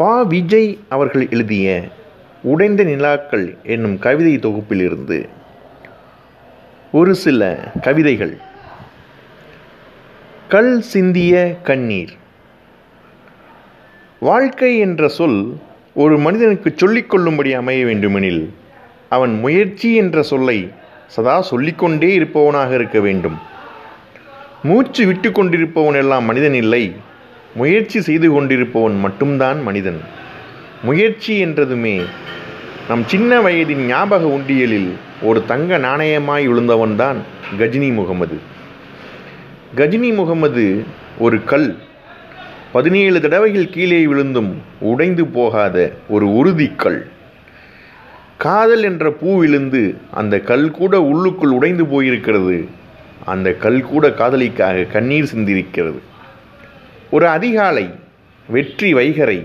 பா விஜய் அவர்கள் எழுதிய உடைந்த நிலாக்கள் என்னும் கவிதை தொகுப்பிலிருந்து ஒரு சில கவிதைகள். கல் சிந்திய கண்ணீர். வாழ்க்கை என்ற சொல் ஒரு மனிதனுக்கு சொல்லிக்கொள்ளும்படி அமைய வேண்டுமெனில் அவன் முயற்சி என்ற சொல்லை சதா சொல்லிக்கொண்டே இருப்பவனாக இருக்க வேண்டும். மூச்சு விட்டு கொண்டிருப்பவன் எல்லாம் மனிதன் இல்லை. முயற்சி செய்து கொண்டிருப்பவன் மட்டும்தான் மனிதன். முயற்சி என்றதுமே நம் சின்ன வயதின் ஞாபக உண்டியலில் ஒரு தங்க நாணயமாய் விழுந்தவன்தான் கஜினி முகமது. கஜினி முகமது ஒரு கல். பதினேழு தடவைகள் கீழே விழுந்தும் உடைந்து போகாத ஒரு உறுதிக்கல் காதல் என்ற பூ விழுந்து அந்த கல் கூட உள்ளுக்குள் உடைந்து போயிருக்கிறது. அந்த கல் கூட காதலிக்காக கண்ணீர் சிந்திருக்கிறது. ஒரு அதிகாலை வெற்றி வைகரை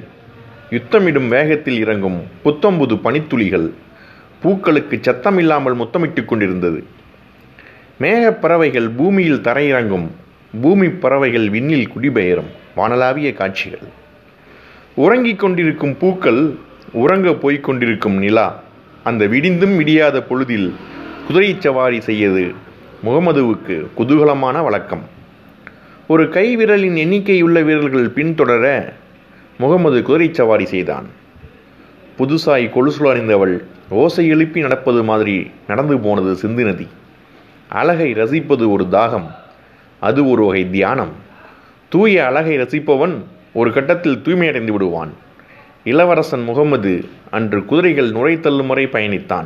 யுத்தமிடும் வேகத்தில் இறங்கும் புத்தம்புது பனித்துளிகள் பூக்களுக்கு சத்தமில்லாமல் முத்தமிட்டு கொண்டிருந்தது. மேகப் பறவைகள் பூமியில் தரையிறங்கும் பூமி பறவைகள் விண்ணில் குடிபெயரும் வானலாவிய காட்சிகள். உறங்கிக் கொண்டிருக்கும் பூக்கள் உறங்க போய்க் கொண்டிருக்கும் நிலா அந்த விடிந்தும் விடியாத பொழுதில் குதிரை சவாரி செய்யது முகமதுவுக்கு குதூகலமான வழக்கம். ஒரு கை விரலின் எண்ணிக்கையுள்ள வீரர்கள் பின்தொடர முகமது குதிரை சவாரி செய்தான். புதுசாய் கொலுசுல அறிந்தவள் ஓசை எழுப்பி நடப்பது மாதிரி நடந்து போனது சிந்து நதி. அழகை ரசிப்பது ஒரு தாகம் அது ஒரு வகை தியானம். தூய அழகை ரசிப்பவன் ஒரு கட்டத்தில் தூய்மையடைந்து விடுவான். இளவரசன் முகமது அன்று குதிரைகள் நுழைத்தள்ளும் வரை பயணித்தான்.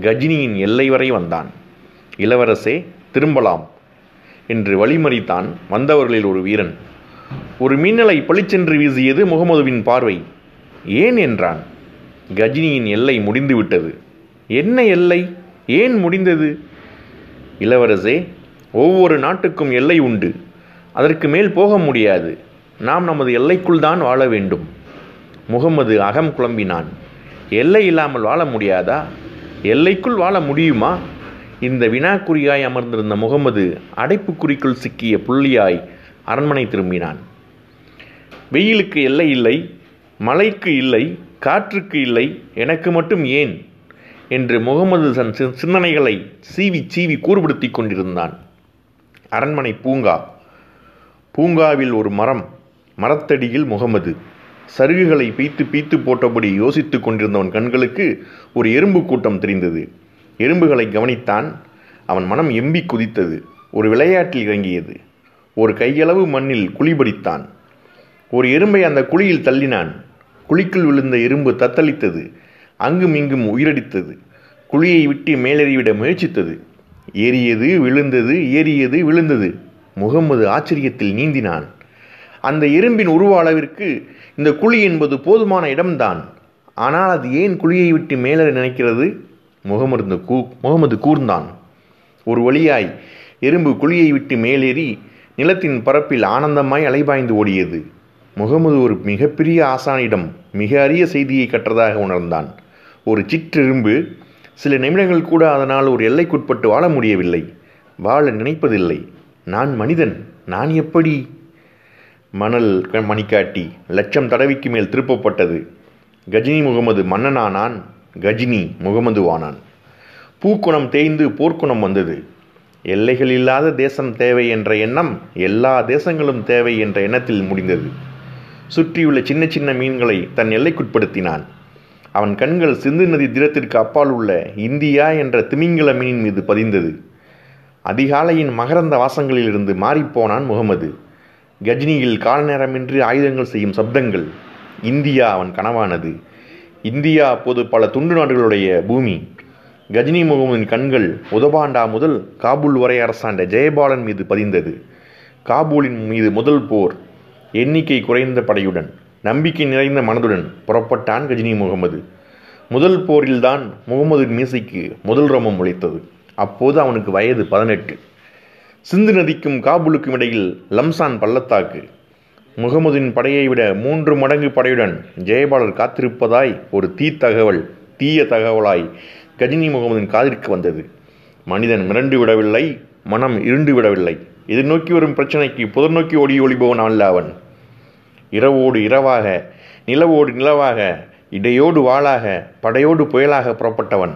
கஜினியின் எல்லை வரை வந்தான். இளவரசே திரும்பலாம். என்று வழிமறித்தான் வந்தவர்களில் ஒரு வீரன். ஒரு மின்னலை பளிச்சென்று வீசியது முகமதுவின் பார்வை. ஏன் என்றான். கஜினியின் எல்லை முடிந்துவிட்டது. என்ன எல்லை? ஏன் முடிந்தது? இளவரசே ஒவ்வொரு நாட்டுக்கும் எல்லை உண்டு. அதற்கு மேல் போக முடியாது. நாம் நமது எல்லைக்குள் தான் வாழ வேண்டும். முகமது அகம் குழம்பினான். எல்லை இல்லாமல் வாழ முடியாதா? எல்லைக்குள் வாழ முடியுமா? இந்த வினாக்குறியாய் அமர்ந்திருந்த முகமது அடைப்புக்குறிக்குள் சிக்கிய புள்ளியாய் அரண்மனை திரும்பினான். வெயிலுக்கு எல்லை இல்லை மழைக்கு இல்லை காற்றுக்கு இல்லை எனக்கு மட்டும் ஏன்? என்று முகமது தன் சிந்தனைகளை சீவி சீவி கூறுபடுத்தி கொண்டிருந்தான். அரண்மனை பூங்கா. பூங்காவில் ஒரு மரம் மரத்தடியில் முகமது. சருகுகளை பீத்து பீத்து போட்டபடி யோசித்து கொண்டிருந்தவன் கண்களுக்கு ஒரு எறும்பு கூட்டம் தெரிந்தது. எறும்புகளை கவனித்தான் அவன் மனம் எம்பி குதித்தது. ஒரு விளையாட்டில் இறங்கியது. ஒரு கையளவு மண்ணில் குழிபடித்தான் ஒரு எறும்பை அந்த குழியில் தள்ளினான். குழிக்குள் விழுந்த எறும்பு தத்தளித்தது. அங்கும் இங்கும் உயிரடித்தது. குழியை விட்டு மேலேறிவிட முயற்சித்தது. ஏறியது விழுந்தது ஏறியது விழுந்தது. முகம்மது ஆச்சரியத்தில் நீந்தினான். அந்த எறும்பின் உருவ அளவிற்கு இந்த குழி என்பது போதுமான இடம்தான். ஆனால் அது ஏன் குழியை விட்டு மேலே நினைக்கிறது? முகமது கூ முகமது கூர்ந்தான். ஒரு வழியாய் எறும்பு குழியை விட்டு மேலேறி நிலத்தின் பரப்பில் ஆனந்தமாய் அலைபாய்ந்து ஓடியது. முகமது ஒரு மிகப்பெரிய ஆசானிடம் மிக அரிய செய்தியை கற்றதாக உணர்ந்தான். ஒரு சிற்றெறும்பு சில நிமிடங்கள் கூட அதனால் ஒரு எல்லைக்குட்பட்டு வாழ முடியவில்லை. வாழ நினைப்பதில்லை. நான் மனிதன். நான் எப்படி? மணல் மணிக்காட்டி லட்சம் தடவைக்கு மேல் திருப்பப்பட்டது. கஜினி முகமது மன்னனானான். கஜினி முகமதுவானான் பூக்குணம் தேய்ந்து போர்க்குணம் வந்தது. எல்லைகள் இல்லாத தேசம் தேவை என்ற எண்ணம் எல்லா தேசங்களும் தேவை என்ற எண்ணத்தில் முடிந்தது. சுற்றியுள்ள சின்ன சின்ன மீன்களை தன் எல்லைக்குட்படுத்தினான். அவன் கண்கள் சிந்து நதி தீரத்திற்கு அப்பால் உள்ள இந்தியா என்ற திமிங்கில மீனின் மீது பதிந்தது. அதிகாலையின் மகரந்த வாசங்களிலிருந்து மாறிப்போனான் முகமது. கஜினியில் கால நேரமின்றி ஆயுதங்கள் செய்யும் சப்தங்கள். இந்தியா அவன் கனவானது. இந்தியா அப்போது பல துண்டு நாடுகளுடைய பூமி. கஜினி முகமதின் கண்கள் உதபாண்டா முதல் காபூல் வரை அரசாண்ட ஜெயபாலன் மீது பதிந்தது. காபூலின் மீது முதல் போர் எண்ணிக்கை குறைந்த படையுடன் நம்பிக்கை நிறைந்த மனதுடன் புறப்பட்டான் கஜினி முகமது. முதல் போரில்தான் முகமது மீசைக்கு முதல் ரோமம் உழைத்தது. அப்போது அவனுக்கு வயது பதினெட்டு. சிந்து நதிக்கும் காபூலுக்கும் இடையில் லம்சான் பள்ளத்தாக்கு முகமதின் படையை விட மூன்று மடங்கு படையுடன் ஜெயபாலர் காத்திருப்பதாய் ஒரு தீ தகவல் தீய தகவலாய் கஜினி முகமதின் காதிற்கு வந்தது. மனிதன் மிரண்டு விடவில்லை மனம் இருண்டு விடவில்லை. எதிர்நோக்கி வரும் பிரச்சனைக்கு புதர் நோக்கி ஓடி ஒளிபவன் அல்ல அவன். இரவோடு இரவாக நிலவோடு நிலவாக இடையோடு வாளாக படையோடு புயலாக புறப்பட்டவன்.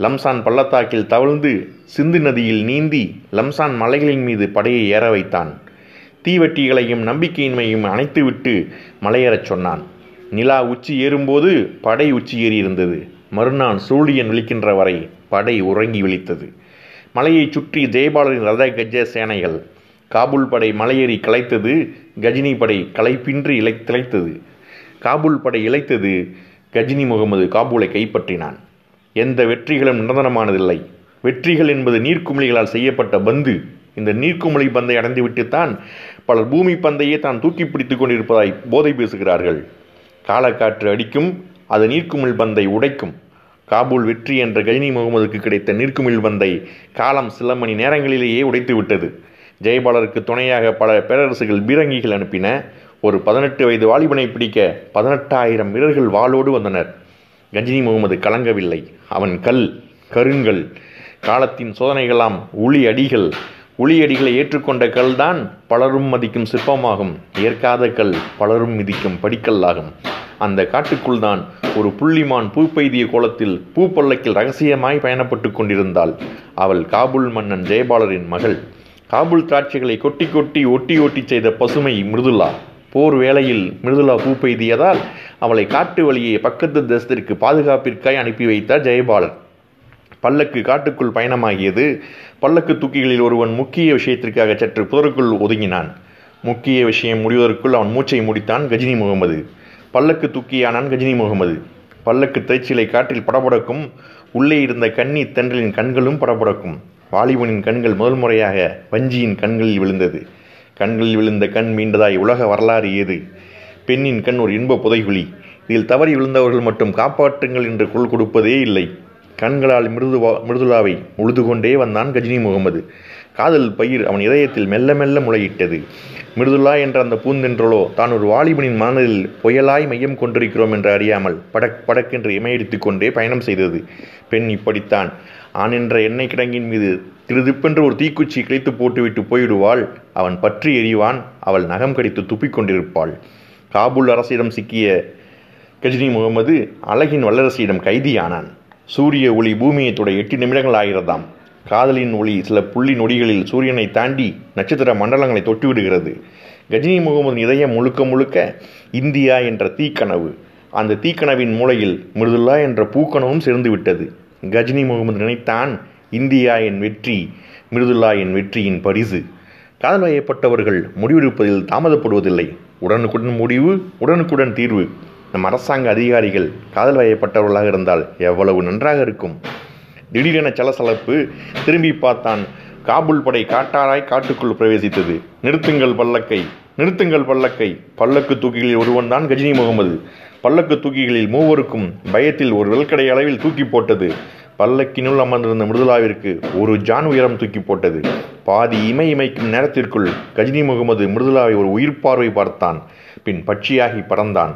லம்சான் பள்ளத்தாக்கில் தவழ்ந்து சிந்து நதியில் நீந்தி லம்சான் மலைகளின் மீது படையை ஏற வைத்தான். தீவட்டிகளையும் நம்பிக்கையின்மையும் அணைத்துவிட்டு மலையேறச் சொன்னான். நிலா உச்சி ஏறும்போது படை உச்சி ஏறியிருந்தது மறுநாள் சூழியன் விழிக்கின்ற வரை படை உறங்கி விழித்தது. மலையைச் சுற்றி ஜெயபாலரின் ரத கஜ சேனைகள். காபூல் படை மலையேறி கலைத்தது கஜினி படை களைப்பின்றி இலை திளைத்தது. காபூல் படை இழைத்தது கஜினி முகமது காபூலை கைப்பற்றினான். எந்த வெற்றிகளும் நிரந்தரமானதில்லை. வெற்றிகள் என்பது நீர்க்குமிழிகளால் செய்யப்பட்ட பந்து. இந்த நீர்க்குமிழி பந்தை அடைந்துவிட்டுத்தான் பலர் பூமி பந்தையே தான் தூக்கி பிடித்துக் கொண்டிருப்பதாய் போதை பேசுகிறார்கள். காலக்காற்று அடிக்கும் அது நீர்க்குமிழ் பந்தை உடைக்கும். காபூல் வெற்றி என்ற கஜினி முகமதுக்கு கிடைத்த நீர்க்குமிழ் பந்தை காலம் சில மணி நேரங்களிலேயே உடைத்து விட்டது. ஜெயபாலருக்கு துணையாக பல பேரரசுகள் பீரங்கிகள் அனுப்பின. ஒரு பதினெட்டு வயது வாலிபனை பிடிக்க பதினெட்டாயிரம் வீரர்கள் வாளோடு வந்தனர். கஜினி முகமது கலங்கவில்லை. அவன் கல் கருங்கல் காலத்தின் சோதனைகளாம் உளி அடிகள் உளி ஏற்றுக்கொண்ட கல்தான் பலரும் மதிக்கும் சிற்பமாகும். ஏற்காத கல் பலரும் மிதிக்கும் படிக்கல்லாகும். அந்த காட்டுக்குள் தான் ஒரு புள்ளிமான் பூ பெய்திய கோலத்தில் பூப்பல்லக்கில் ரகசியமாய் பயணப்பட்டு கொண்டிருந்தாள். அவள் காபூல் மன்னன் ஜெயபாலரின் மகள். காபூல் திராட்சைகளை கொட்டி கொட்டி ஒட்டி ஒட்டி செய்த பசுமை மிருதுலா போர் வேளையில் மிருதுலா பூ பெய்தியதால் அவளை காட்டு வழியே பக்கத்து தேசத்திற்கு பாதுகாப்பிற்காய் அனுப்பி வைத்தார் ஜெயபாலர். பல்லக்கு காட்டுக்குள் பயணமாகியது. பல்லக்கு தூக்கிகளில் ஒருவன் முக்கிய விஷயத்திற்காக சற்று புதருக்குள் ஒதுங்கினான். முக்கிய விஷயம் முடிவதற்குள் அவன் மூச்சை முடித்தான் கஜினி முகமது. பல்லக்கு தூக்கியானான் கஜினி முகமது. பல்லக்கு திரைச்சிலை காற்றில் படபடக்கும் உள்ளே இருந்த கன்னி தென்றலின் கண்களும் படபடக்கும். வாலிபனின் கண்கள் முதல் முறையாக வஞ்சியின் கண்களில் விழுந்தது. கண்களில் விழுந்த கண் மீண்டதாய் உலக வரலாறு ஏது? பெண்ணின் கண் ஒரு இன்ப புதைகுழி. இதில் தவறி விழுந்தவர்கள் மட்டும் காப்பாற்றுங்கள் என்று குரல் கொடுப்பதே இல்லை. கண்களால் மிருதுவா மிருதுலாவை உழுது கொண்டே வந்தான் கஜினி முகமது காதல் பயிர் அவன் இதயத்தில் மெல்ல மெல்ல முளையிட்டது. மிருதுலா என்ற அந்த பூந்தென்றலோ தான் ஒரு வாலிபனின் மனதில் புயலாய் மையம் கொண்டிருக்கிறோம் என்று அறியாமல் படக் படக்கென்று இமையடித்து கொண்டே பயணம் செய்தது. பெண் இப்படித்தான். ஆண் என்ற எண்ணெய் கிடங்கின் மீது திருதிப்பென்று ஒரு தீக்குச்சி கிழித்து போட்டுவிட்டு போயிடுவாள். அவன் பற்றி எறிவான் அவள் நகம் கடித்து துப்பிக் கொண்டிருப்பாள். காபூல் அரசிடம் சிக்கிய கஜினி முகமது அழகின் வல்லரசியிடம் கைதியானான். சூரிய ஒளி பூமியை தொட எட்டு நிமிடங்கள் ஆகிறதாம். காதலின் ஒளி சில புள்ளி நொடிகளில் சூரியனை தாண்டி நட்சத்திர மண்டலங்களை தொட்டுவிடுகிறது கஜினி முகமது இதயம் முழுக்க முழுக்க இந்தியா என்ற தீக்கனவு. அந்த தீக்கனவின் மூலையில் மிருதுல்லா என்ற பூக்கனவும் சேர்ந்து விட்டது. கஜினி முகமது நினைத்தான் இந்தியா என் வெற்றி மிருதுல்லா என் வெற்றியின் பரிசு. காதல் வயப்பட்டவர்கள் முடிவெடுப்பதில் தாமதப்படுவதில்லை. உடனுக்குடன் முடிவு உடனுக்குடன் தீர்வு. நம் அரசாங்க அதிகாரிகள் காதல் வயப்பட்டவர்களாக இருந்தால் எவ்வளவு நன்றாக இருக்கும்? திடீரென சலசலப்பு திரும்பி பார்த்தான். காபூல் படை காட்டாராய் காட்டுக்குள் பிரவேசித்தது. நிறுத்துங்கள் பல்லக்கை நிறுத்துங்கள் பல்லக்கை. பல்லக்கு தூக்கிகளில் ஒருவன் தான் கஜினி முகமது. பல்லக்கு தூக்கிகளில் மூவருக்கும் பயத்தில் ஒரு வெல்கடை அளவில் தூக்கி போட்டது. பல்லக்கினுள் அமர்ந்திருந்த மிருதுலாவிற்கு ஒரு ஜான் உயரம் தூக்கி போட்டது. பாதி இமை இமைக்கும் நேரத்திற்குள் கஜினி முகமது மிருதுலாவை ஒரு உயிர் பார்வை பார்த்தான். பின் பட்சியாகி பறந்தான்.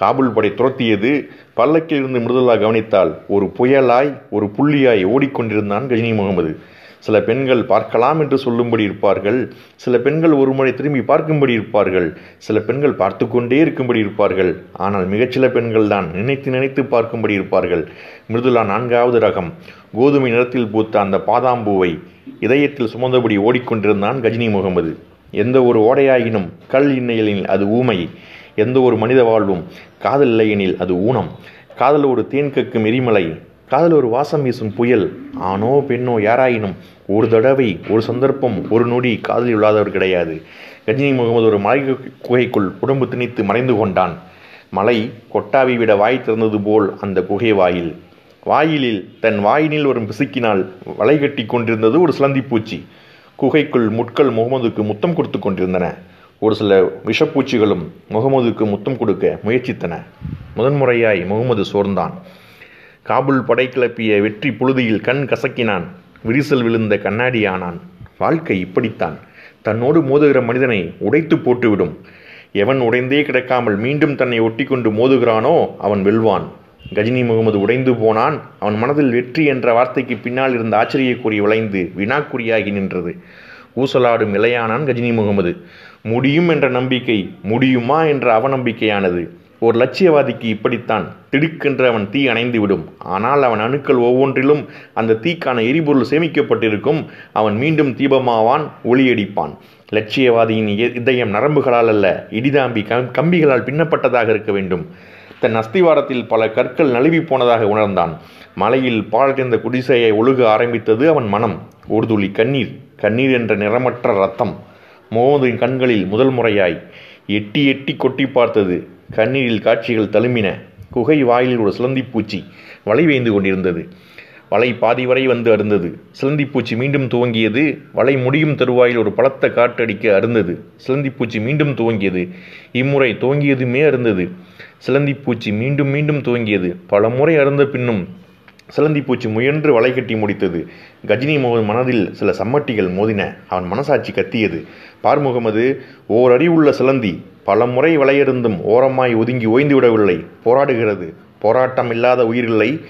காபுல் படை துரத்தியது. பல்லக்கிலிருந்து மிருதுலா கவனித்தால் ஒரு புயலாய் ஒரு புள்ளியாய் ஓடிக்கொண்டிருந்தான் கஜினி முகமது. சில பெண்கள் பார்க்கலாம் என்று சொல்லும்படி இருப்பார்கள். சில பெண்கள் ஒரு முறை திரும்பி பார்க்கும்படி இருப்பார்கள். சில பெண்கள் பார்த்து கொண்டே இருக்கும்படி இருப்பார்கள். ஆனால் மிகச்சில பெண்கள் தான் நினைத்து நினைத்து பார்க்கும்படி இருப்பார்கள். மிருதுலா நான்காவது ரகம். கோதுமை நிறத்தில் பூத்த அந்த பாதாம்பூவை இதயத்தில் சுமந்தபடி ஓடிக்கொண்டிருந்தான் கஜினி முகமது. எந்த ஒரு ஓடையாயினும் கல் இன்னையலில் அது ஊமை. எந்த ஒரு மனித வாழ்வும் காதல் இல்லையெனில் அது ஊனம். காதல் ஒரு தேன் கக்கும் எரிமலை காதல் ஒரு வாசம் வீசும் புயல். ஆணோ பெண்ணோ யாராயினும் ஒரு தடவை ஒரு சந்தர்ப்பம் ஒரு நொடி காதலில் உள்ளாதவர் கிடையாது. கஜினி முகமது ஒரு மலை குகைக்குள் உடம்பு திணித்து மறைந்து கொண்டான். மலை கொட்டாவி விட வாய் திறந்தது போல் அந்த குகை வாயில். வாயிலில் தன் வாயினில் ஒரு பிசுக்கினால் வலை கட்டி கொண்டிருந்தது ஒரு சிலந்தி பூச்சி. குகைக்குள் முட்கள் முகமதுக்கு முத்தம் கொடுத்து கொண்டிருந்தன. ஒரு சில விஷப்பூச்சிகளும் முகமதுக்கு முத்தம் கொடுக்க முயற்சித்தன. முதன்முறையாய் முகமது சோர்ந்தான். காபுல் படை கிளப்பிய வெற்றி புழுதியில் கண் கசக்கினான். விரிசல் விழுந்த கண்ணாடியானான். வாழ்க்கை இப்படித்தான். தன்னோடு மோதுகிற மனிதனை உடைத்து போட்டுவிடும். எவன் உடைந்தே கிடக்காமல் மீண்டும் தன்னை ஒட்டி கொண்டு மோதுகிறானோ அவன் வெல்வான். கஜினி முகமது உடைந்து போனான். அவன் மனதில் வெற்றி என்ற வார்த்தைக்கு பின்னால் இருந்த ஆச்சரியக்குறி விளைந்து வினாக்குறியாகி நின்றது. ஊசலாடும் இலையானான் கஜினி முகமது. முடியும் என்ற நம்பிக்கை முடியுமா என்ற அவநம்பிக்கையானது. ஒரு லட்சியவாதிக்கு இப்படித்தான் திடுக்கென்று அவன் தீ அணைந்து விடும். ஆனால் அவன் அணுக்கள் ஒவ்வொன்றிலும் அந்த தீக்கான எரிபொருள் சேமிக்கப்பட்டிருக்கும். அவன் மீண்டும் தீபமாவான் ஒளியடிப்பான். லட்சியவாதியின் இதயம் நரம்புகளால் அல்ல இடிதாம்பி கம்பிகளால் பின்னப்பட்டதாக இருக்க வேண்டும். தன் அஸ்திவாரத்தில் பல கற்கள் நழுவி போனதாக உணர்ந்தான். மலையில் பாழடைந்த குடிசையை ஒழுக ஆரம்பித்தது அவன் மனம். ஒரு துளி கண்ணீர் கண்ணீர் என்ற நிறமற்ற ரத்தம் முகமதின் கண்களில் முதல் முறையாய் எட்டி எட்டி கொட்டி பார்த்தது. கண்ணீரில் காட்சிகள் தழும்பின. குகை வாயிலில் ஒரு சிலந்தி பூச்சி வேய்ந்து கொண்டிருந்தது. வலை பாதி வரை வந்து அருந்தது. சிலந்திப்பூச்சி மீண்டும் துவங்கியது. வலை முடியும் தருவாயில் ஒரு பலத்த காற்றடிக்க அருந்தது. சிலந்திப்பூச்சி மீண்டும் துவங்கியது. இம்முறை துவங்கியதுமே அருந்தது. சிலந்திப்பூச்சி மீண்டும் மீண்டும் துவங்கியது. பல முறை அருந்த பின்னும் சிலந்திப்பூச்சி முயன்று வலை கட்டி முடித்தது. கஜினி முகமது மனதில் சில சம்மட்டிகள் மோதின. அவன் மனசாட்சி கத்தியது. பார் முகமது ஓர் அறிவுள்ள சிலந்தி பல முறை வலையருந்தும் ஓரமாய் ஒதுங்கி ஓய்ந்து விடவில்லை. போராடுகிறது. போராட்டம் இல்லாத உயிரில்லை.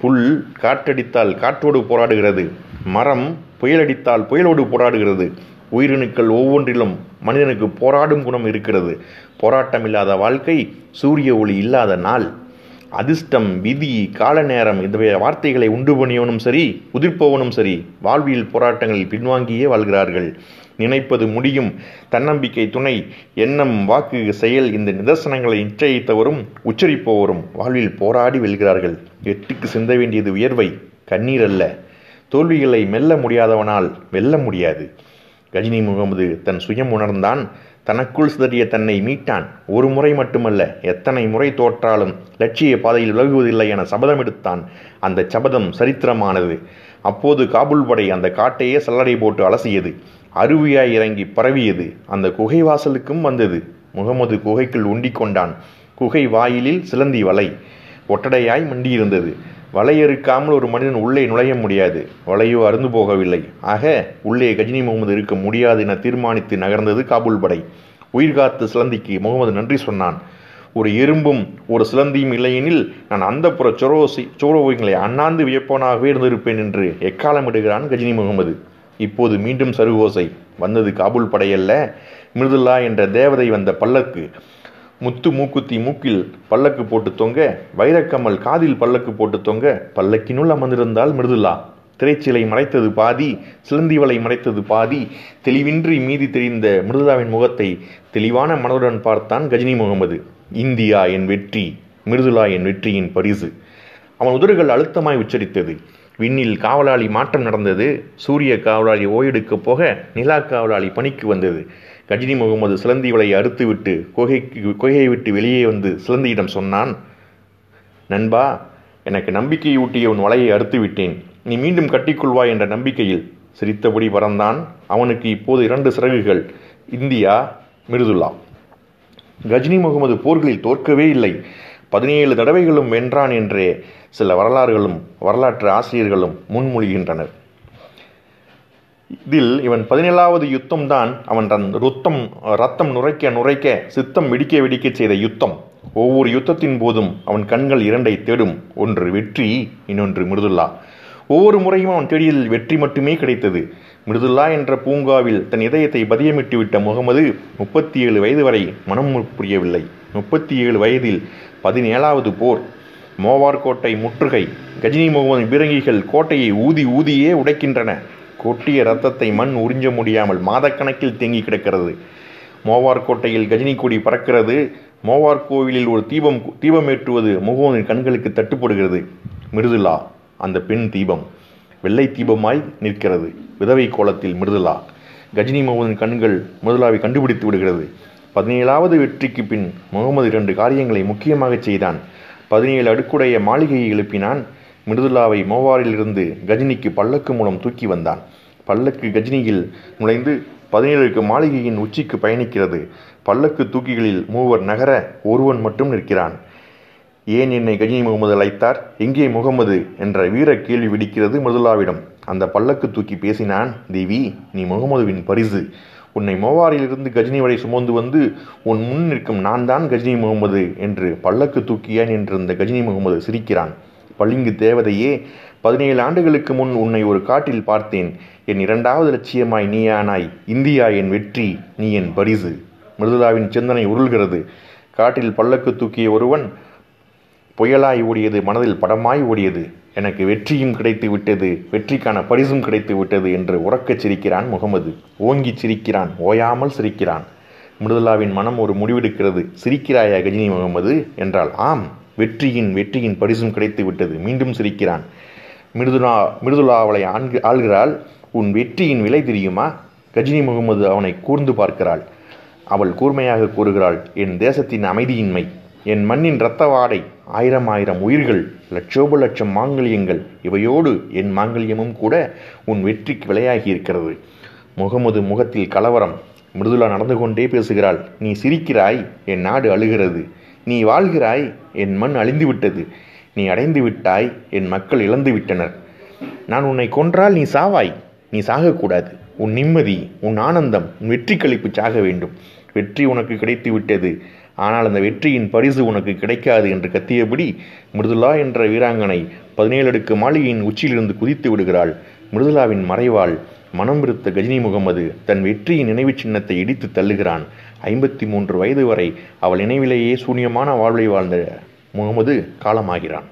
புல் காற்றடித்தால் காற்றோடு போராடுகிறது. மரம் புயலடித்தால் புயலோடு போராடுகிறது. உயிரணுக்கள் ஒவ்வொன்றிலும் மனிதனுக்கு போராடும் குணம் இருக்கிறது. போராட்டம் இல்லாத வாழ்க்கை சூரிய ஒளி இல்லாத நாள். அதிர்ஷ்டம் விதி கால நேரம் இந்த வார்த்தைகளை உண்டு பண்ணியவனும் சரி உதிர்ப்பவனும் சரி வாழ்வியல் போராட்டங்களில் பின்வாங்கியே வாழ்கிறார்கள். நினைப்பது முடியும். தன்னம்பிக்கை துணை எண்ணம் வாக்கு செயல் இந்த நிதர்சனங்களை நிச்சயித்தவரும் உச்சரிப்பவரும் வாழ்வில் போராடி வெல்கிறார்கள். எட்டுக்கு சிந்த வேண்டியது உயர்வை கண்ணீர் அல்ல. தோல்விகளை மெல்ல முடியாதவனால் வெல்ல முடியாது. கஜினி முகமது தன் சுயம் உணர்ந்தான். தனக்குள் சிதறிய தன்னை மீட்டான். ஒரு முறை மட்டுமல்ல எத்தனை முறை தோற்றாலும் லட்சிய பாதையில் விலகுவதில்லை என சபதம் எடுத்தான். அந்த சபதம் சரித்திரமானது. அப்போது காபூல் படை அந்த காட்டையே சல்லடை போட்டு அலசியது. அருவியாய் இறங்கி பரவியது. அந்த குகை வாசலுக்கும் வந்தது. முகமது குகைக்குள் உண்டிக் கொண்டான் குகை வாயிலில் சிலந்தி வலை. ஒட்டடையாய் மண்டியிருந்தது. வலையறுக்காமல் ஒரு மனிதன் உள்ளே நுழைய முடியாது. வலையோ அருந்து போகவில்லை. ஆக உள்ளே கஜினி முகமது இருக்க முடியாது என தீர்மானித்து நகர்ந்தது காபூல் படை. உயிர்காத்து சிலந்திக்கு முகமது நன்றி சொன்னான். ஒரு எறும்பும் ஒரு சிலந்தியும் இல்லையெனில் நான் அந்த புற சொரோசி சோரோவிங்களை அண்ணாந்து வியப்பவனாகவே இருந்திருப்பேன் என்று எக்காலமிடுகிறான் கஜினி முகமது. இப்போது மீண்டும் சருகோசை. வந்தது காபூல் படையல்ல. மிருதுல்லா என்ற தேவதை வந்த பல்லக்கு. முத்து மூக்குத்தி மூக்கில் பல்லக்கு போட்டு தொங்க வைரக்கமல் காதில் பல்லக்கு போட்டு தொங்க பல்லக்கினுள் அமர்ந்திருந்தால் மிருதுலா. திரைச்சிலை மறைத்தது பாதி சிலந்திவலை மறைத்தது பாதி. தெளிவின்றி மீதி தெரிந்த மிருதுலாவின் முகத்தை தெளிவான மனதுடன் பார்த்தான் கஜினி முகமது. இந்தியா என் வெற்றி மிருதுலா என் வெற்றியின் பரிசு. அவன் உதடுகள் அழுத்தமாய் உச்சரித்தது. விண்ணில் காவலாளி மாற்றம் நடந்தது. சூரிய காவலாளி ஓய்வெடுக்கப் போக நிலா காவலாளி பணிக்கு வந்தது. கஜினி முகமது சிலந்தி அறுத்துவிட்டு குகைக்கு குகையை விட்டு வெளியே வந்து சிலந்தியிடம் சொன்னான் நண்பா எனக்கு நம்பிக்கையூட்டிய உன் வலையை அறுத்து விட்டேன் நீ மீண்டும் கட்டிக்கொள்வாய் என்ற நம்பிக்கையில். சிரித்தபடி பறந்தான். அவனுக்கு இப்போது இரண்டு சிறகுகள் இந்தியா மிருதுல்லா. கஜினி முகமது போர்களில் தோற்கவே இல்லை. பதினேழு தடவைகளும் வென்றான் என்றே சில வரலாறுகளும் வரலாற்று ஆசிரியர்களும் முன்மொழிகின்றனர். இதில் இவன் பதினேழாவது யுத்தம் தான் அவன் தன் ருத்தம் ரத்தம் நுரைக்க நுரைக்க சித்தம் வெடிக்க வெடிக்க செய்த யுத்தம். ஒவ்வொரு யுத்தத்தின் போதும் அவன் கண்கள் இரண்டை தேடும். ஒன்று வெற்றி இன்னொன்று மிருதுல்லா. ஒவ்வொரு முறையும் அவன் தேடியதில் வெற்றி மட்டுமே கிடைத்தது. மிருதுல்லா என்ற பூங்காவில் தன் இதயத்தை பதியமிட்டு விட்ட முகமது முப்பத்தி ஏழு வயது வரை மனம் புரியவில்லை. முப்பத்தி ஏழு வயதில் பதினேழாவது போர். மோவார் கோட்டை முற்றுகை. கஜினி முகமது பீரங்கிகள் கோட்டையை ஊதி ஊதியே உடைக்கின்றன. கொட்டிய ரத்தத்தை மண் உறிஞ்ச முடியாமல் மாதக்கணக்கில் தேங்கி கிடக்கிறது. மோவார் கோட்டையில் கஜினி கொடி பறக்கிறது. மோவார் கோவிலில் ஒரு தீபம் தீபமேற்றுவது முகமதின் கண்களுக்கு தட்டுப்படுகிறது. மிருதுலா அந்த பெண் தீபம். வெள்ளை தீபமாய் நிற்கிறது. விதவை கோலத்தில் மிருதுலா. கஜினி முகமதின் கண்கள் மிருதுலாவை கண்டுபிடித்து விடுகிறது. பதினேழாவது வெற்றிக்கு பின் முகமது இரண்டு காரியங்களை முக்கியமாக செய்தான். பதினேழு அடுக்குடைய மாளிகையை எழுப்பினான். மிருதுலாவை மோவாரிலிருந்து கஜினிக்கு பல்லக்கு மூலம் தூக்கி வந்தான். பல்லக்கு கஜினியில் நுழைந்து பதினேழுக்கு மாளிகையின் உச்சிக்கு பயணிக்கிறது. பல்லக்கு தூக்கிகளில் மூவர் நகர ஒருவன் மட்டும் நிற்கிறான். ஏன் என்னை கஜினி முகமது அழைத்தார்? எங்கே முகமது? என்ற வீர கேள்வி விடுக்கிறது மிருதுலாவிடம். அந்த பல்லக்கு தூக்கி பேசினான் தேவி நீ முகமதுவின் பரிசு. உன்னை மோவாரிலிருந்து கஜினி வரை சுமந்து வந்து உன் முன் நிற்கும் நான் தான் கஜினி முகமது என்று பல்லக்கு தூக்கியான் என்றிருந்த கஜினி முகமது சிரிக்கிறான். பளிங்கு தேவதையே பதினேழு ஆண்டுகளுக்கு முன் உன்னை ஒரு காட்டில் பார்த்தேன். என் இரண்டாவது லட்சியமாய் நீயானாய் இந்தியா என் வெற்றி நீ என் பரிசு. மிருதுலாவின் சிந்தனை உருள்கிறது. காட்டில் பல்லக்கு தூக்கிய ஒருவன் புயலாய் ஓடியது மனதில் படமாய் ஓடியது. எனக்கு வெற்றியும் கிடைத்து விட்டது வெற்றிக்கான பரிசும் கிடைத்து விட்டது என்று உறக்கச் சிரிக்கிறான் முகமது. ஓங்கிச் சிரிக்கிறான் ஓயாமல் சிரிக்கிறான். மிருதுலாவின் மனம் ஒரு முடிவெடுக்கிறது. சிரிக்கிறாயா கஜினி முகமது? என்றால் ஆம். வெற்றியின் வெற்றியின் பரிசும் கிடைத்து விட்டது. மீண்டும் சிரிக்கிறான். மிருதுலா மிருதுலா அவளை ஆண்கு ஆள்கிறாள். உன் வெற்றியின் விலை தெரியுமா? கஜினி முகமது அவனை கூர்ந்து பார்க்கிறாள். அவள் கூர்மையாக கூறுகிறாள் என் தேசத்தின் அமைதியின்மை என் மண்ணின் இரத்த வாடை ஆயிரம் ஆயிரம் உயிர்கள் லட்சோப லட்சம் மாங்கல்யங்கள் இவையோடு என் மாங்கல்யமும் கூட உன் வெற்றிக்கு விலையாகி இருக்கிறது. முகமது முகத்தில் கலவரம். மிருதுலா நடந்து கொண்டே பேசுகிறாள் நீ சிரிக்கிறாய் என் நாடு அழுகிறது. நீ வாழ்கிறாய் என் மண் அழிந்து விட்டது நீ அடைந்து விட்டாய் என் மக்கள் இழந்து விட்டனர். நான் உன்னை கொன்றால் நீ சாவாய் நீ சாகக்கூடாது. உன் நிம்மதி உன் ஆனந்தம் உன் வெற்றி கழிப்பு சாக வேண்டும். வெற்றி உனக்கு கிடைத்து விட்டது ஆனால் அந்த வெற்றியின் பரிசு உனக்கு கிடைக்காது என்று கத்தியபடி மிருதுலா என்ற வீராங்கனை பதினேழு அடுக்கு மாளிகையின் உச்சியிலிருந்து குதித்து விடுகிறாள். மிருதுலாவின் மறைவாள் மனம் விருத்த கஜினி முகமது தன் வெற்றியின் நினைவுச் சின்னத்தை இடித்து தள்ளுகிறான். ஐம்பத்தி மூன்று வயது வரை அவள் நினைவிலேயே சூன்யமான வாழ்வை வாழ்ந்த முகமது காலமாகிறான்.